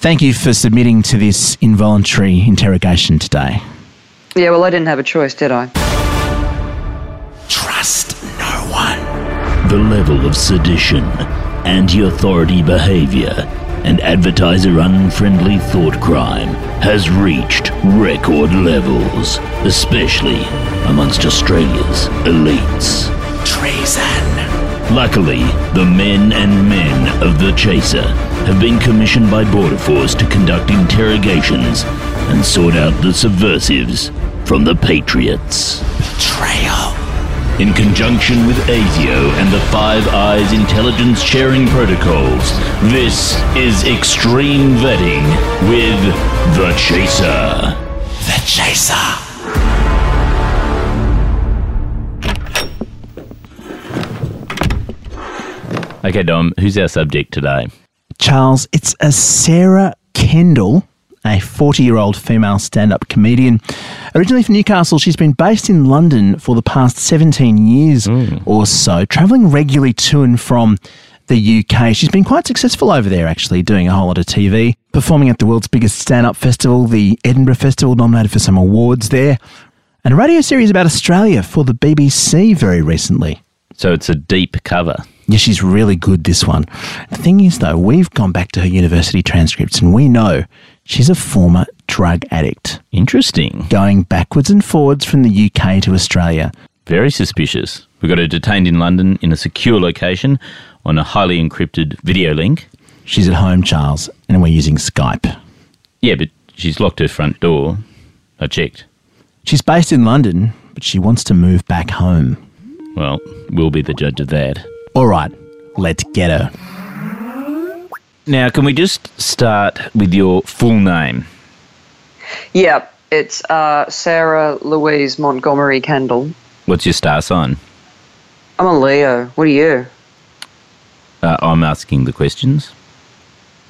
Thank you for submitting to this involuntary interrogation today. Yeah, well, I didn't have a choice, did I? Trust no one. The level of sedition, anti authority behavior, and advertiser unfriendly thought crime has reached record levels, especially amongst Australia's elites. Treason. Luckily, the men and men of the Chaser have been commissioned by Border Force to conduct interrogations and sort out the subversives from the Patriots. Betrayal. In conjunction with ASIO and the Five Eyes intelligence sharing protocols, this is Extreme Vetting with The Chaser. The Chaser. Okay, Dom, who's our subject today? Charles, it's a Sarah Kendall, a 40 year old female stand up comedian. Originally from Newcastle, she's been based in London for the past 17 years hmm. or so, travelling regularly to and from the UK. She's been quite successful over there, actually, doing a whole lot of TV, performing at the world's biggest stand up festival, the Edinburgh Festival, nominated for some awards there, and a radio series about Australia for the BBC very recently. So it's a deep cover. Yeah, she's really good, this one. The thing is, though, we've gone back to her university transcripts and we know she's a former drug addict, Interesting. going backwards and forwards from the UK to Australia. Very suspicious. We got her detained in London in a secure location on a highly encrypted video link. She's at home, Charles, and we're using Skype. Yeah, but she's locked her front door. I checked. She's based in London, but she wants to move back home. Well, we'll be the judge of that. All right, let's get her. Now, can we just start with your full name? Yeah, it's uh, Sarah Louise Montgomery Kendall. What's your star sign? I'm a Leo. What are you? Uh, I'm asking the questions.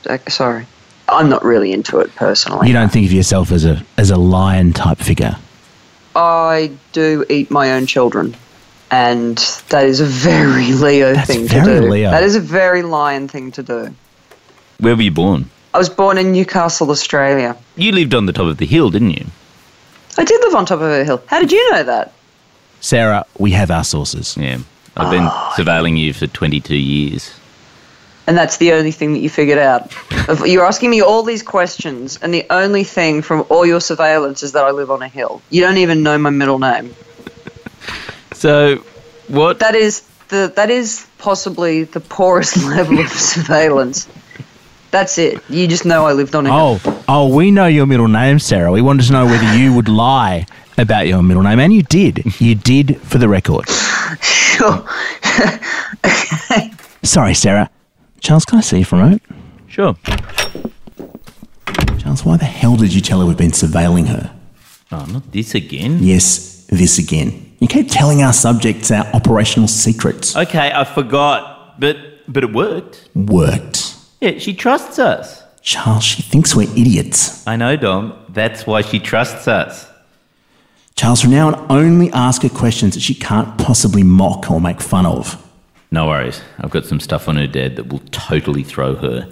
Uh, sorry. I'm not really into it personally. You don't think of yourself as a as a lion type figure. I do eat my own children. And that is a very Leo That's thing very to do. Leo. That is a very lion thing to do. Where were you born? I was born in Newcastle, Australia. You lived on the top of the hill, didn't you? I did live on top of a hill. How did you know that? Sarah, we have our sources. Yeah. I've been ah, surveilling you for 22 years. And that's the only thing that you figured out. You're asking me all these questions, and the only thing from all your surveillance is that I live on a hill. You don't even know my middle name. So, what? That is the that is possibly the poorest level of surveillance. That's it. You just know I lived on a hill. Oh, oh, we know your middle name, Sarah. We wanted to know whether you would lie about your middle name, and you did. You did for the record. Sure. Sorry, Sarah. Charles, can I see you for a moment? Sure. Charles, why the hell did you tell her we've been surveilling her? Oh, not this again. Yes, this again. You keep telling our subjects our operational secrets. Okay, I forgot, but but it worked. Worked. Yeah, she trusts us. Charles, she thinks we're idiots. I know, Dom. That's why she trusts us. Charles, from now on, only ask her questions that she can't possibly mock or make fun of. No worries. I've got some stuff on her dad that will totally throw her.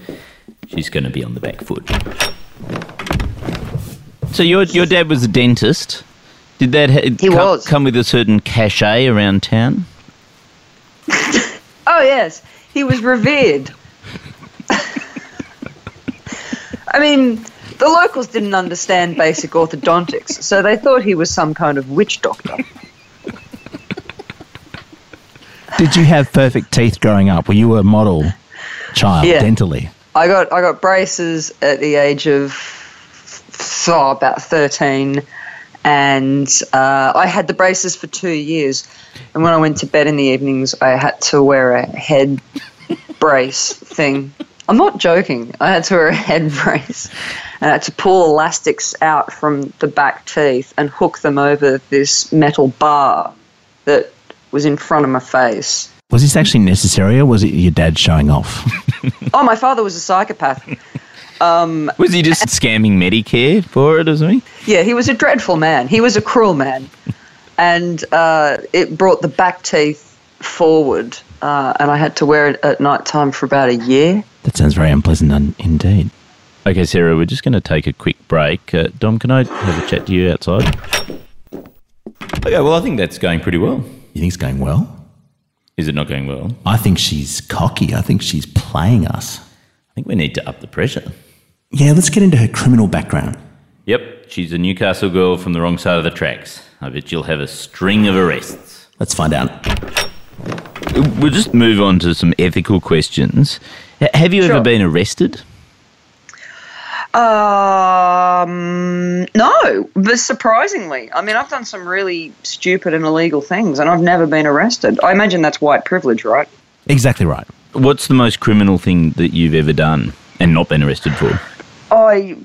She's going to be on the back foot. So your your dad was a dentist. Did that ha- He come, was. come with a certain cachet around town? Oh yes, he was revered. I mean, the locals didn't understand basic orthodontics, so they thought he was some kind of witch doctor. Did you have perfect teeth growing up? Were you a model child Yeah. dentally? I got I got braces at the age of oh, about thirteen, and uh, I had the braces for two years. And when I went to bed in the evenings, I had to wear a head brace thing I'm not joking. I had to wear a head brace and I had to pull elastics out from the back teeth and hook them over this metal bar that was in front of my face. Was this actually necessary or was it your dad showing off? Oh, my father was a psychopath. Was he just scamming Medicare for it or something? Yeah, he was a dreadful man. He was a cruel man. And uh, it brought the back teeth forward, uh, and I had to wear it at night time for about a year. that sounds very unpleasant un- indeed. Okay, Sarah, we're just going to take a quick break. Uh, Dom, can I have a chat to you outside? Okay, well, I think that's going pretty well. You think it's going well? Is it not going well? I think she's cocky. I think she's playing us. I think we need to up the pressure. Yeah, let's get into her criminal background. Yep, she's a Newcastle girl from the wrong side of the tracks. I bet you'll have a string of arrests. Let's find out. We'll just move on to some ethical questions. H- have you ever been arrested? Um, no, but surprisingly, I mean, I've done some really stupid and illegal things, and I've never been arrested. I imagine that's white privilege, right? Exactly right. What's the most criminal thing that you've ever done and not been arrested for? I,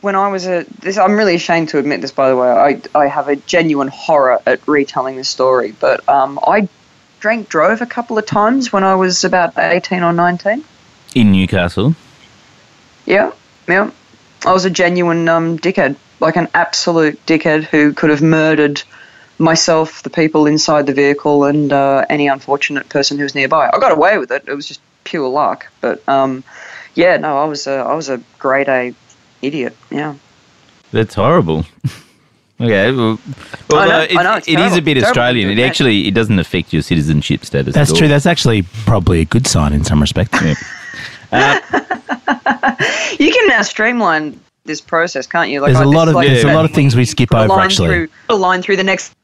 when I was a, this, I'm really ashamed to admit this, by the way. I, I have a genuine horror at retelling this story, but um, I drank drove a couple of times when I was about 18 or 19. In Newcastle? Yeah, yeah. I was a genuine um, dickhead, like an absolute dickhead who could have murdered myself, the people inside the vehicle, and uh, any unfortunate person who was nearby. I got away with it. It was just pure luck. But um, yeah, no, I was a, I was a grade A idiot. Yeah. That's horrible. okay, well, well I know, uh, it, I know, it's it is a bit terrible Australian. It actually it doesn't affect your citizenship status. That's at all. true. That's actually probably a good sign in some respects. Yeah. You can now streamline this process, can't you? Like There's I- a this lot of like there's a lot of things we skip over actually. Through, a line through the next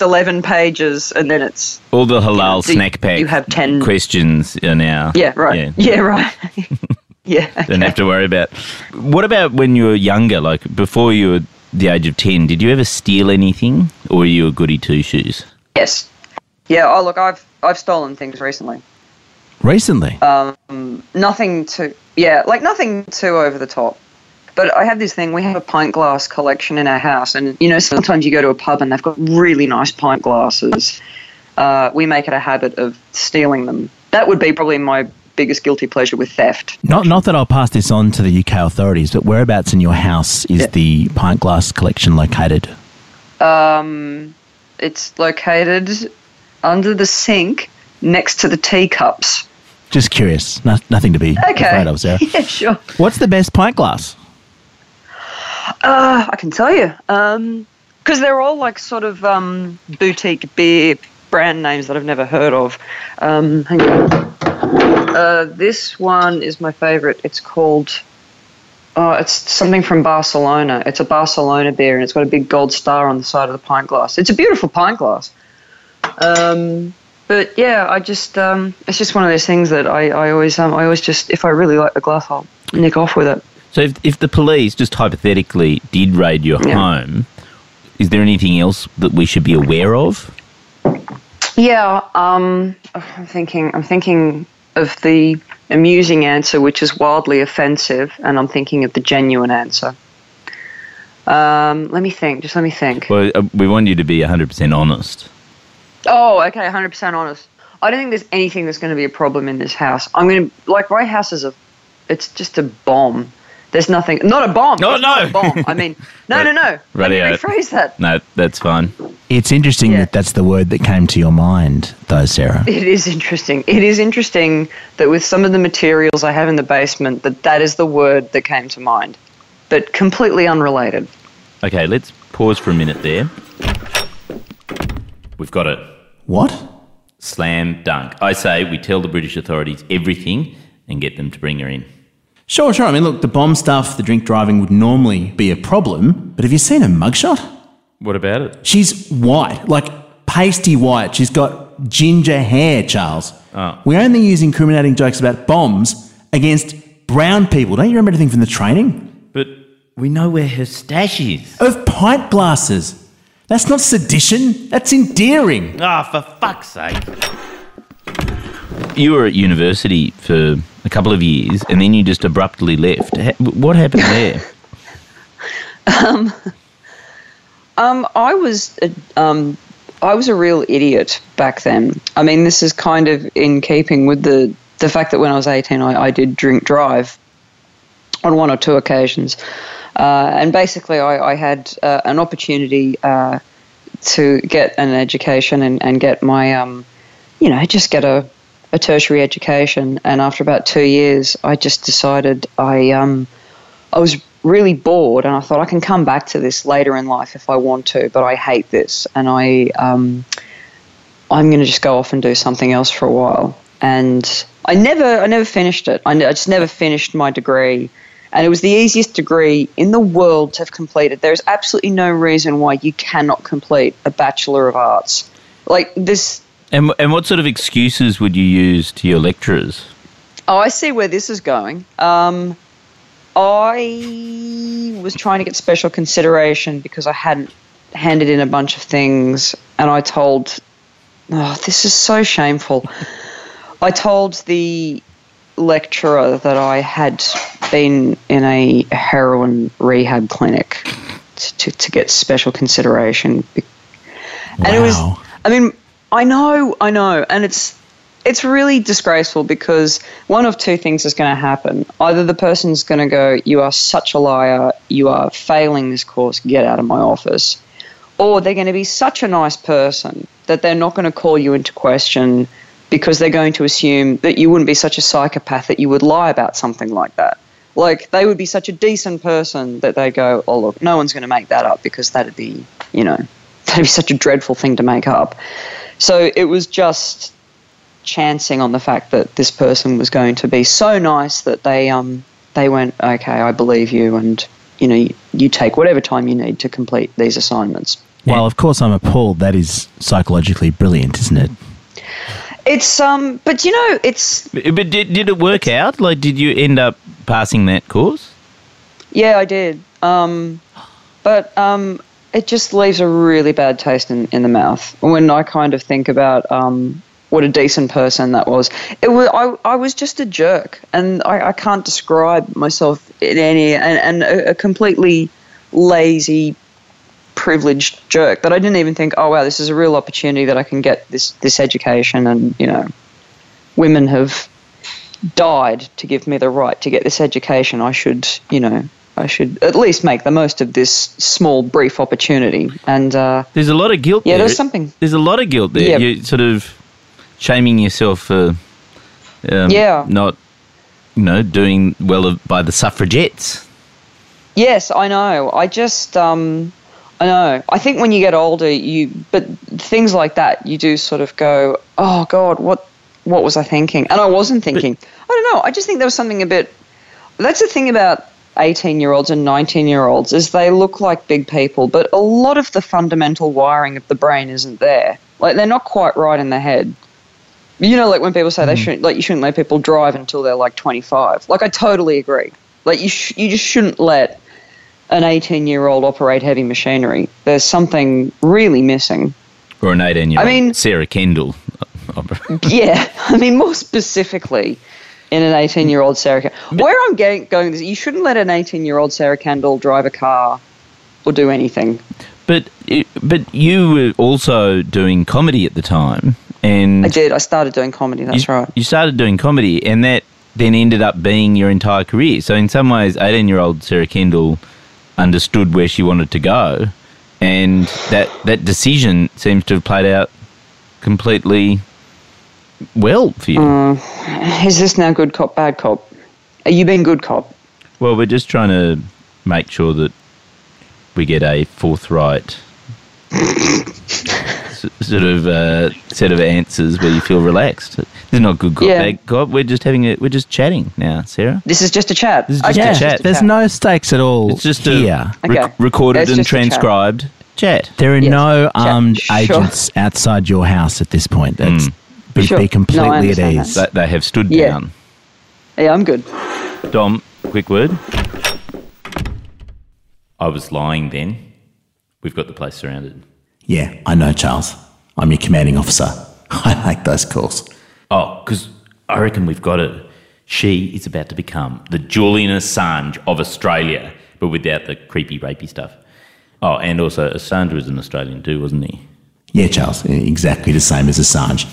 eleven pages, and then it's All the halal Do you- snack pack you have 10 questions are now. yeah, right. Yeah. Yeah, right. Yeah. Don't have to worry about. What about when you were younger, like before you were the age of 10? Did you ever steal anything or were you a goody two shoes? Yes. Yeah. Oh, look, I've I've stolen things recently. Recently, Um, Nothing to yeah, like nothing too over the top. But I have this thing. We have a pint glass collection in our house, and you know sometimes you go to a pub and they've got really nice pint glasses. Uh, we make it a habit of stealing them. That would be probably my biggest guilty pleasure with theft. not not that I'll pass this on to the UK authorities, but whereabouts in your house is Yeah. the pint glass collection located? Um, it's located under the sink next to the teacups. Just curious. No, nothing to be Okay. afraid of, Sarah. Yeah, sure. What's the best pint glass? Uh, I can tell you. Um, because they're all like sort of um, boutique beer brand names that I've never heard of. Um, hang on. Uh, this one is my favorite. It's called. Oh, it's something from Barcelona. It's a Barcelona beer, and it's got a big gold star on the side of the pint glass. It's a beautiful pint glass. Um, but yeah, I just um, it's just one of those things that I, I always um, I always just if I really like the glass, I'll nick off with it. So if, if the police, just hypothetically, did raid your Yeah. home, is there anything else that we should be aware of? Yeah, um, I'm thinking. I'm thinking of the amusing answer, which is wildly offensive, and I'm thinking of the genuine answer. Um, let me think. Just let me think. Well, uh, we want you to be 100% honest. Oh, okay, 100% honest. I don't think there's anything that's going to be a problem in this house. I'm going to like my house is a, it's just a bomb. There's nothing. Not a bomb. No, It's not no. a bomb. I mean, no, no, no. Let me Radio. rephrase that. No, that's fine. It's interesting Yeah. that that's the word that came to your mind, though, Sarah. It is interesting. It is interesting that with some of the materials I have in the basement, that that is the word that came to mind, but completely unrelated. Okay, let's pause for a minute there. We've got it. What? Slam dunk. I say we tell the British authorities everything and get them to bring her in. Sure, sure. I mean, look, the bomb stuff, the drink driving would normally be a problem, but have you seen her mugshot? What about it? She's white, like pasty white. She's got ginger hair, Charles. Oh. We're only use incriminating jokes about bombs against brown people. Don't you remember anything from the training? But we know where her stash is. Of pint glasses. That's not sedition, that's endearing. Ah, for fuck's sake. You were at university for a couple of years, and then you just abruptly left. What happened there? Um, I was um, I was a real idiot back then. I mean, this is kind of in keeping with the the fact that when I was eighteen, I, I did drink drive on one or two occasions, uh, and basically, I, I had uh, an opportunity uh, to get an education and, and get my, um, you know, just get a, a tertiary education. And after about two years, I just decided I um, I was really bored, and I thought I can come back to this later in life if I want to, but I hate this, and I um, I'm going to just go off and do something else for a while. And I never I never finished it. I, I just never finished my degree, and it was the easiest degree in the world to have completed. There's absolutely no reason why you cannot complete a bachelor of arts. Like this And, and what sort of excuses would you use to your lecturers? Oh, I see where this is going. Um, I was trying to get special consideration because I hadn't handed in a bunch of things, and I told, oh, this is so shameful. I told the lecturer that I had been in a heroin rehab clinic to, to get special consideration. And it was, I mean, I know, I know, and it's it's really disgraceful because one of two things is going to happen. Either the person's going to go, "You are such a liar. You are failing this course. Get out of my office," or they're going to be such a nice person that they're not going to call you into question because they're going to assume that you wouldn't be such a psychopath that you would lie about something like that. Like they would be such a decent person that they go, "Oh look, no one's going to make that up because that'd be, you know, that'd be such a dreadful thing to make up." So it was just chancing on the fact that this person was going to be so nice that they um they went, "Okay, I believe you," and you know, you, you take whatever time you need to complete these assignments. Well, of course, I'm appalled. That is psychologically brilliant, isn't it? It's um, but you know, it's But but did, did it work out? Like, did you end up passing that course? Yeah, I did. Um, but um, it just leaves a really bad taste in, in the mouth. When I kind of think about um, what a decent person that was. It was I, I was just a jerk, and I, I can't describe myself in any and, and a, a completely lazy, privileged jerk. That I didn't even think, oh wow, this is a real opportunity that I can get this this education, and you know, women have died to give me the right to get this education, I should, you know, I should at least make the most of this small, brief opportunity. And uh, There's a lot of guilt yeah, there. there's something. There's a lot of guilt there. Yeah. You're sort of shaming yourself for um, Yeah. not, you know, doing well by the suffragettes. Yes, I know. I just, um, I know. I think when you get older, you, but things like that, you do sort of go, oh God, what, what was I thinking? And I wasn't thinking. I don't know. I just think there was something a bit. That's the thing about 18 year olds and 19 year olds is they look like big people, but a lot of the fundamental wiring of the brain isn't there. Like they're not quite right in the head. You know, like when people say they mm-hmm. shouldn't, like you shouldn't let people drive until they're like 25. Like I totally agree. Like you, sh- you just shouldn't let an 18 year old operate heavy machinery. There's something really missing. Or an 18 year old I mean- Sarah Kendall. yeah, I mean, more specifically, in an 18 year old Sarah. Where I'm getting, going is you shouldn't let an 18 year old Sarah Kendall drive a car or do anything. But but you were also doing comedy at the time, and I did. I started doing comedy. That's you, right. You started doing comedy, and that then ended up being your entire career. So in some ways, eighteen-year-old Sarah Kendall understood where she wanted to go, and that that decision seems to have played out completely well for you. Mm. Is this now good cop, bad cop? Are you being good cop? Well, we're just trying to make sure that we get a forthright s- sort of uh, set of answers where you feel relaxed. This is not good cop, Yeah. bad cop. We're just having a, we're just chatting now, Sarah. This is just a chat. This is just Okay, a chat. There's no stakes at all It's just here. a rec- recorded It's and just a chat. transcribed chat. There are Yes. no Chat. armed Sure. agents outside your house at this point. That's be, Sure. be No, completely at ease. that. They, they have stood Yeah. down. Yeah, I'm good. Dom, quick word. I was lying then. We've got the place surrounded. Yeah, I know, Charles. I'm your commanding officer. I like those calls. Oh, because I reckon we've got it. She is about to become the Julian Assange of Australia, but without the creepy, rapey stuff. Oh, and also Assange was an Australian too, wasn't he? Yeah, Charles, exactly the same as Assange.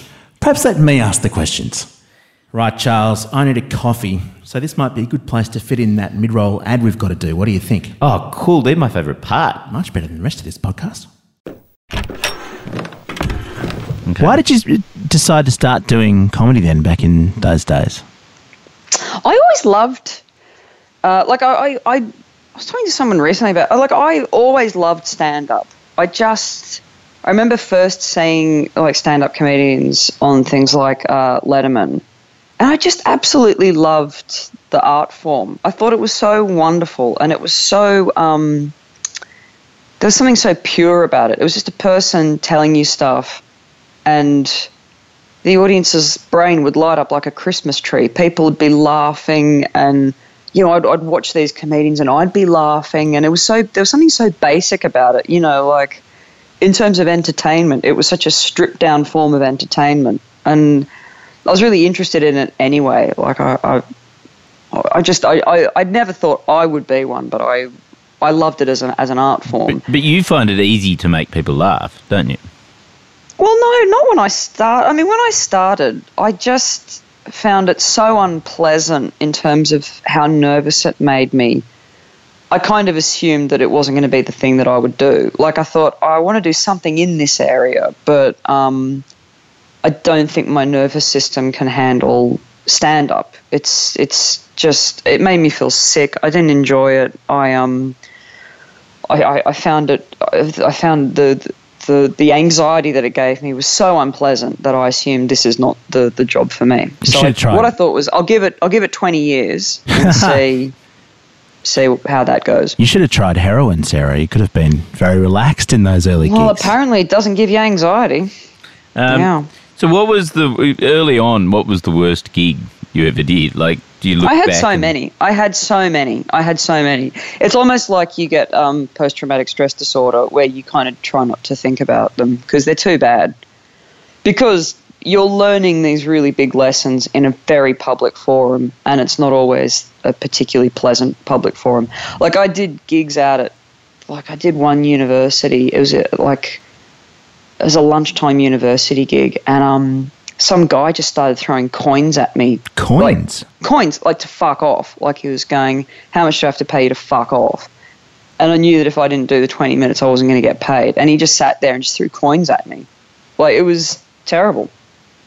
Perhaps let me ask the questions. Right, Charles, I need a coffee, so this might be a good place to fit in that mid roll ad we've got to do. What do you think? Oh, cool. They're my favourite part. Much better than the rest of this podcast. Why did you decide to start doing comedy then back in those days? I always loved, uh, like I, I, I was talking to someone recently about, like I always loved stand up. I just, I remember first seeing like stand up comedians on things like uh, Letterman, and I just absolutely loved the art form. I thought it was so wonderful, and it was so. Um, there was something so pure about it. It was just a person telling you stuff, and the audience's brain would light up like a Christmas tree. People would be laughing, and you know, I'd, I'd watch these comedians, and I'd be laughing, and it was so there was something so basic about it. You know, like in terms of entertainment, it was such a stripped down form of entertainment, and I was really interested in it anyway. Like I, I, I just I, I I'd never thought I would be one, but I I loved it as an as an art form. But, but you find it easy to make people laugh, don't you? Well, no, not when I start. I mean, when I started, I just found it so unpleasant in terms of how nervous it made me. I kind of assumed that it wasn't going to be the thing that I would do. Like I thought, oh, I want to do something in this area, but um, I don't think my nervous system can handle stand up. It's it's just it made me feel sick. I didn't enjoy it. I um I, I, I found it I found the the the anxiety that it gave me was so unpleasant that I assumed this is not the, the job for me. So I, what I thought was I'll give it I'll give it twenty years and see see how that goes. You should have tried heroin, Sarah. You could have been very relaxed in those early gigs. well, gigs. apparently it doesn't give you anxiety. Um, yeah. So what was the early on? What was the worst gig you ever did? Like, do you look? I had back so and- many. I had so many. I had so many. It's almost like you get um, post traumatic stress disorder where you kind of try not to think about them because they're too bad. Because you're learning these really big lessons in a very public forum, and it's not always a particularly pleasant public forum. Like I did gigs out at, like I did one university. It was a, like, it was a lunchtime university gig, and um, some guy just started throwing coins at me Coins. coins, like to fuck off. Like he was going, How much do I have to pay you to fuck off? And I knew that if I didn't do the 20 minutes, I wasn't going to get paid. And he just sat there and just threw coins at me. Like it was terrible.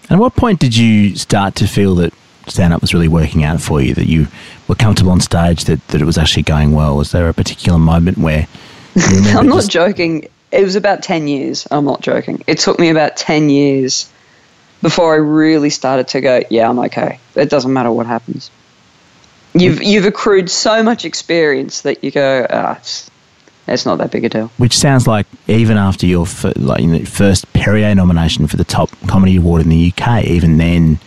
And at what point did you start to feel that stand up was really working out for you, that you were comfortable on stage, that, that it was actually going well? Was there a particular moment where I'm not just- joking. It was about 10 years. I'm not joking. It took me about 10 years before I really started to go, Yeah, I'm okay. It doesn't matter what happens. You've, you've accrued so much experience that you go, ah, it's, it's not that big a deal. Which sounds like even after your like, you know, first Perrier nomination for the top comedy award in the UK, even then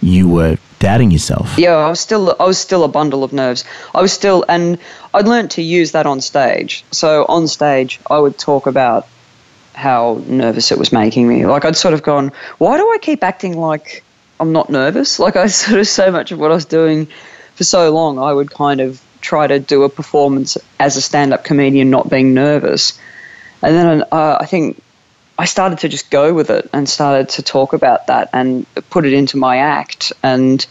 you were doubting yourself. Yeah, I was still I was still a bundle of nerves. I was still and I'd learned to use that on stage. So on stage I would talk about how nervous it was making me. Like I'd sort of gone, why do I keep acting like I'm not nervous? Like I sort of so much of what I was doing for so long, I would kind of try to do a performance as a stand-up comedian not being nervous. And then uh, I think I started to just go with it and started to talk about that and put it into my act. And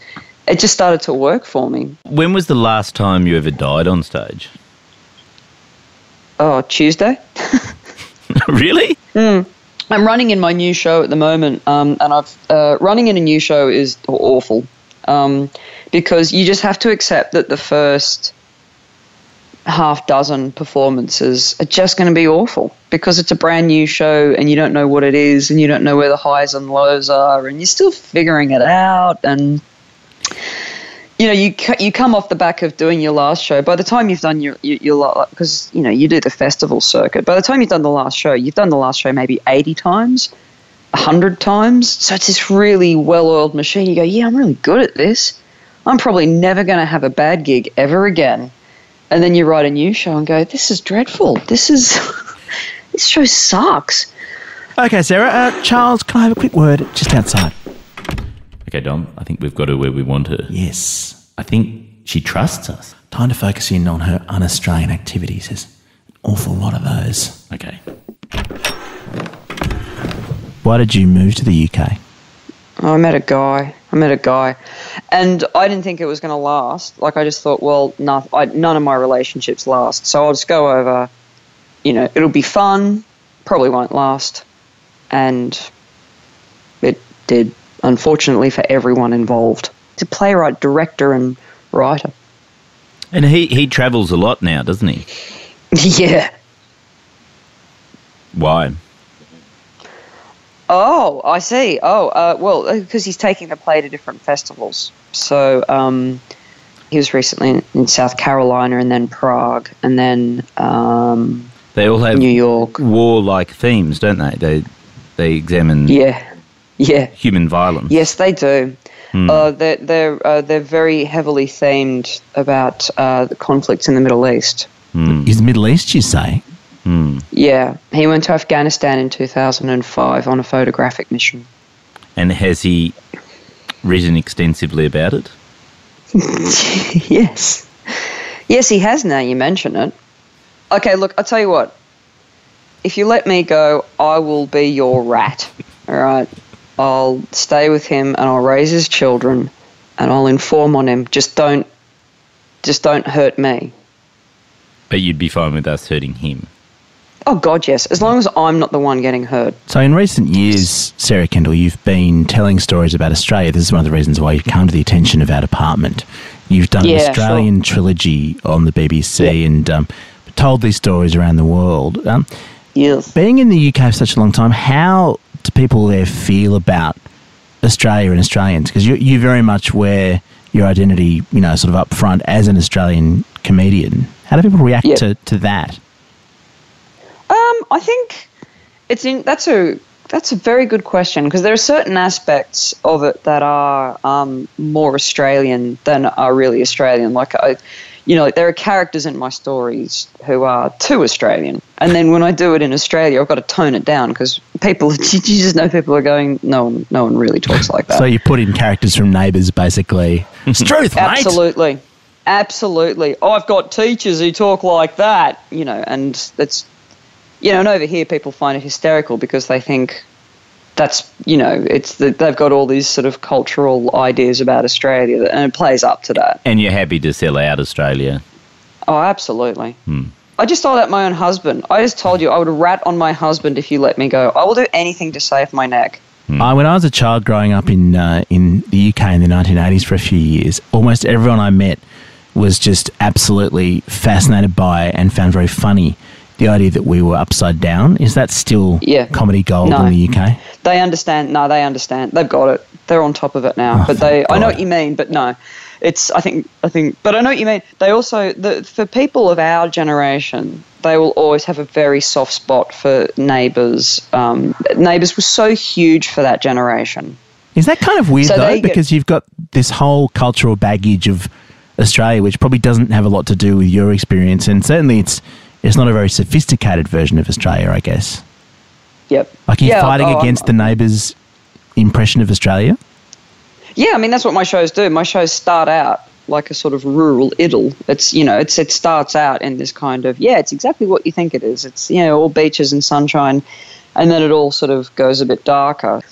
it just started to work for me. When was the last time you ever died on stage? Oh, Tuesday? really? I'm running in my new show at the moment, um, and I've uh, running in a new show is awful um, because you just have to accept that the first half dozen performances are just going to be awful because it's a brand new show and you don't know what it is and you don't know where the highs and lows are and you're still figuring it out and you know you you come off the back of doing your last show. By the time you've done your your, because you know you do the festival circuit. By the time you've done the last show you've done the last show maybe 80 times 100 times. So it's this really well-oiled machine. You go yeah I'm really good at this. I'm probably never going to have a bad gig ever again and then you write a new show and go this is dreadful this is this show sucks Okay, Sarah. Uh, Charles, can I have a quick word just outside? Okay, Dom, I think we've got her where we want her. Yes. I think she trusts us. Time to focus in on her un Australian activities. There's an awful lot of those. Okay. Why did you move to the UK? I met a guy. I met a guy, and I didn't think it was going to last. Like I just thought, well, no, I, none of my relationships last, so I'll just go over. You know, it'll be fun. Probably won't last, and it did. Unfortunately for everyone involved, it's a playwright, director, and writer. And he, he travels a lot now, doesn't he? yeah. Why? Oh, I see. Oh, uh, well, because he's taking the play to different festivals. So um, he was recently in, in South Carolina and then Prague and then um, They all have New York. war-like themes, don't they? They they examine Yeah, yeah, human violence. yes, they do. Uh, they're they're uh, they're very heavily themed about uh, the conflicts in the Middle East. Is the Middle East, you say? Hmm. Yeah, he went to Afghanistan in 2005 on a photographic mission. And has he written extensively about it? yes. Yes, he has now you mention it. Okay, look, I'll tell you what. If you let me go, I will be your rat. All right? I'll stay with him and I'll raise his children and I'll inform on him. Just don't just don't hurt me. But you'd be fine with us hurting him. Oh god, yes. As long as I'm not the one getting hurt. So, in recent years, Sarah Kendall, you've been telling stories about Australia. This is one of the reasons why you've come to the attention of our department. You've done Yeah, an Australian trilogy on the BBC Yeah. and um, told these stories around the world. Um, Yes. being in the UK for such a long time, how do people there feel about Australia and Australians? Because you, you very much wear your identity, you know, sort of up front as an Australian comedian. How do people react Yeah. to, to that? Um, I think it's in. That's a that's a very good question because there are certain aspects of it that are um, more Australian than are really Australian. Like I, you know, there are characters in my stories who are too Australian, and then when I do it in Australia, I've got to tone it down because people, you just know, people are going, no, one, no one really talks like that. So you put in characters from Neighbours, basically. It's truth, mate. Absolutely. Absolutely. Oh, I've got teachers who talk like that, you know, and that's, you know, and over here people find it hysterical because they think that's, you know, it's the, they've got all these sort of cultural ideas about Australia that, and it plays up to that. And you're happy to sell out Australia. Oh, absolutely. I just told out my own husband. I just told you I would rat on my husband if you let me go. I will do anything to save my neck. I, when I was a child growing up in uh, in the UK in the 1980s for a few years, almost everyone I met was just absolutely fascinated by and found very funny the idea that we were upside down. Is that still Yeah. comedy gold No. in the UK? They understand. No, they understand. They've got it. They're on top of it now. Oh, but they, thank I know what you mean. But no, it's. I think. I think. But I know what you mean. They also, the, for people of our generation, they will always have a very soft spot for neighbours. Um, neighbours was so huge for that generation. Is that kind of weird So though? get- Because you've got this whole cultural baggage of Australia, which probably doesn't have a lot to do with your experience, and certainly it's it's not a very sophisticated version of Australia, I guess. Yep. Like you're Yeah, fighting oh, I'm- against the neighbours' impression of Australia. Yeah, I mean that's what my shows do. My shows start out like a sort of rural idyll. It's you know, it's it starts out in this kind of yeah, it's exactly what you think it is. It's you know all beaches and sunshine, and then it all sort of goes a bit darker.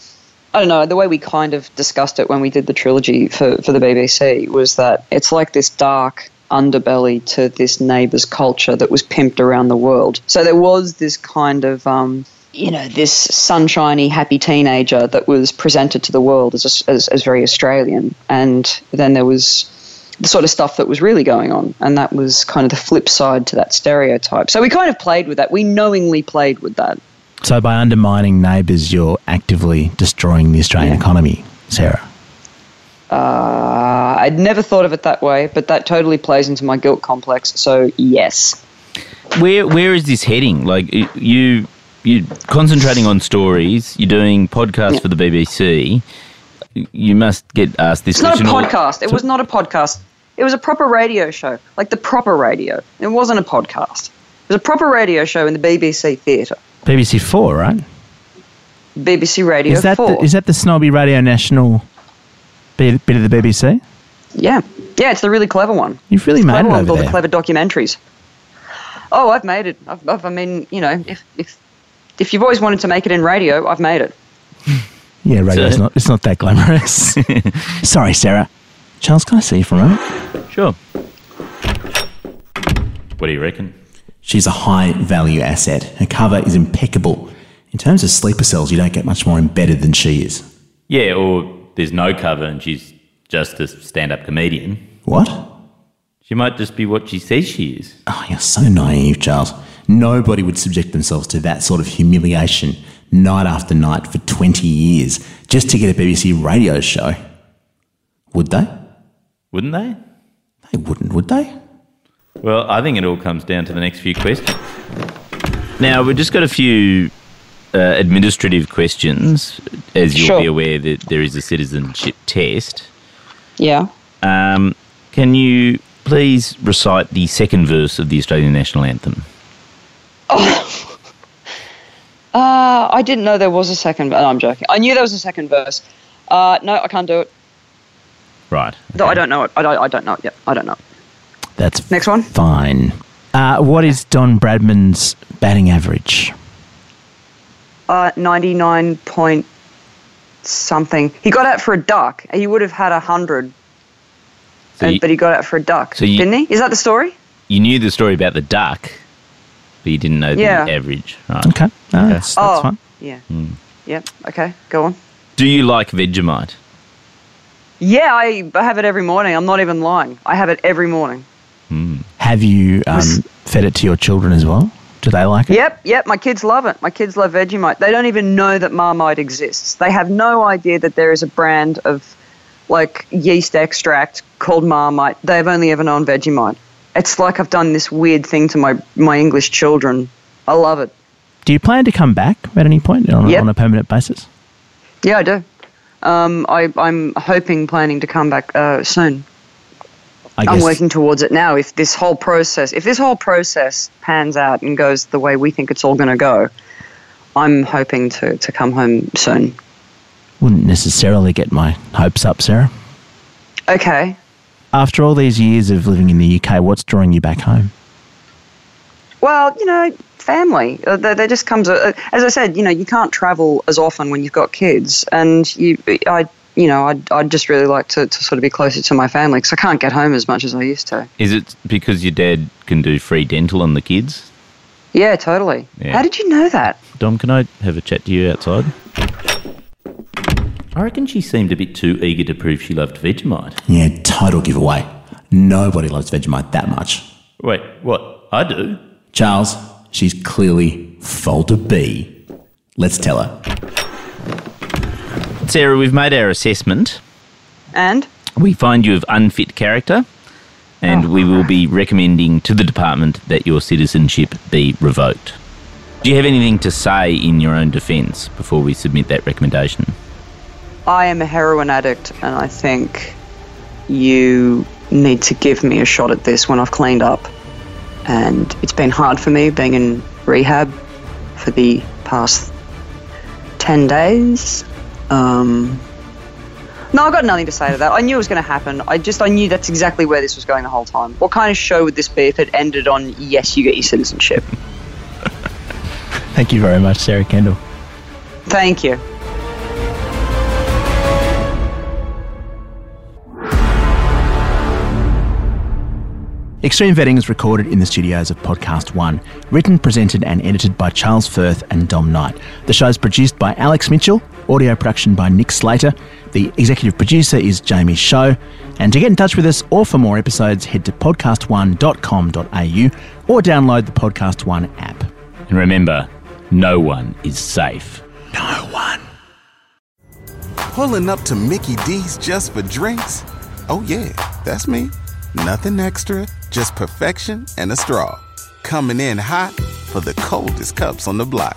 I don't know. The way we kind of discussed it when we did the trilogy for for the BBC was that it's like this dark underbelly to this neighbours culture that was pimped around the world. So there was this kind of um, you know, this sunshiny, happy teenager that was presented to the world as, as, as very Australian. And then there was the sort of stuff that was really going on. And that was kind of the flip side to that stereotype. So we kind of played with that. We knowingly played with that. So by undermining neighbours, you're actively destroying the Australian Yeah. economy, Sarah. Uh, I'd never thought of it that way, but that totally plays into my guilt complex. So, yes. Where where is this heading? Like you you concentrating on stories. You're doing podcasts for the BBC. You must get asked this It's not a podcast. It was not a podcast. It was a proper radio show, like the proper radio. It wasn't a podcast. It was a proper radio show in the BBC theatre. BBC Four, right? BBC Radio Is that 4. the, is that the snobby Radio National Bit, bit of the BBC? Yeah, yeah, it's the really clever one. You've really It's made clever it one over all there. the clever documentaries. Oh, I've made it. I've, I've, I mean, you know, if if if you've always wanted to make it in radio, I've made it. Yeah, radio's So- not, it's not that glamorous. Sorry, Sarah. Charles, can I see you for a moment? Sure. What do you reckon? She's a high value asset. Her cover is impeccable. In terms of sleeper cells, you don't get much more embedded than she is. Yeah, or there's no cover and she's just a stand up comedian. What? She might just be what she says she is. Oh, you're so naive, Charles. Nobody would subject themselves to that sort of humiliation night after night for 20 years just to get a BBC radio show. Would they? Wouldn't they? They wouldn't, would they? Well, I think it all comes down to the next few questions. Now, we've just got a few uh, administrative questions. As you'll Sure. be aware, that there is a citizenship test. Yeah. Um, can you please recite the second verse of the Australian national anthem? Uh, I didn't know there was a second. No, I'm joking. I knew there was a second verse. Uh, no, I can't do it. Right. No, I don't know it. I don't, I don't know it yet. I don't know. That's Next one. fine. Uh, what is Don Bradman's batting average? Uh, 99 point something. He got out for a duck. He would have had a hundred, So but he got out for a duck, So you- didn't he? Is that the story? you knew the story about the duck, but you didn't know the Yeah. average. Right. Okay, no, that's, that's oh, fine. yeah. Yeah. Okay. Go on. Do you like Vegemite? Yeah, I I have it every morning. I'm not even lying. I have it every morning. Have you um, fed it to your children as well? Do they like it? Yep, yep. My kids love it. My kids love Vegemite. They don't even know that Marmite exists. They have no idea that there is a brand of like yeast extract called Marmite. They've only ever known Vegemite. It's like I've done this weird thing to my my English children. I love it. Do you plan to come back at any point on, Yep. on a permanent basis? Yeah, I do. Um, I, I'm hoping, planning to come back uh, soon. I I'm working towards it now. If this whole process, if this whole process pans out and goes the way we think it's all going to go, I'm hoping to, to come home soon. Wouldn't necessarily get my hopes up, Sarah. Okay. After all these years of living in the UK, what's drawing you back home? Well, you know, family. Uh, there, there just comes a, uh, as I said, you know, you can't travel as often when you've got kids, and you, I, you know, I'd, I'd just really like to, to sort of be closer to my family because I can't get home as much as I used to. Is it because your dad can do free dental on the kids? Yeah, totally. Yeah. How did you know that? Dom, can I have a chat to you outside? I reckon she seemed a bit too eager to prove she loved Vegemite. Yeah, total giveaway. Nobody loves Vegemite that much. Wait, what? I do. Charles, she's clearly folder B. Let's tell her. Sarah, we've made our assessment. And We find you of unfit character, and oh. we will be recommending to the department that your citizenship be revoked. Do you have anything to say in your own defence before we submit that recommendation? I am a heroin addict, and I think you need to give me a shot at this when I've cleaned up. And it's been hard for me being in rehab for the past 10 days. Um, no, I've got nothing to say to that. I knew it was going to happen. I just, I knew that's exactly where this was going the whole time. What kind of show would this be if it ended on, yes, you get your citizenship? Thank you very much, Sarah Kendall. Thank you. Extreme Vetting is recorded in the studios of Podcast One, written, presented, and edited by Charles Firth and Dom Knight. The show is produced by Alex Mitchell, audio production by Nick Slater. The executive producer is Jamie Show. And to get in touch with us or for more episodes, head to podcast1.com.au or download the Podcast One app. And remember, no one is safe. No one. Pulling up to Mickey D's just for drinks? Oh, yeah, that's me. Nothing extra, just perfection and a straw. Coming in hot for the coldest cups on the block.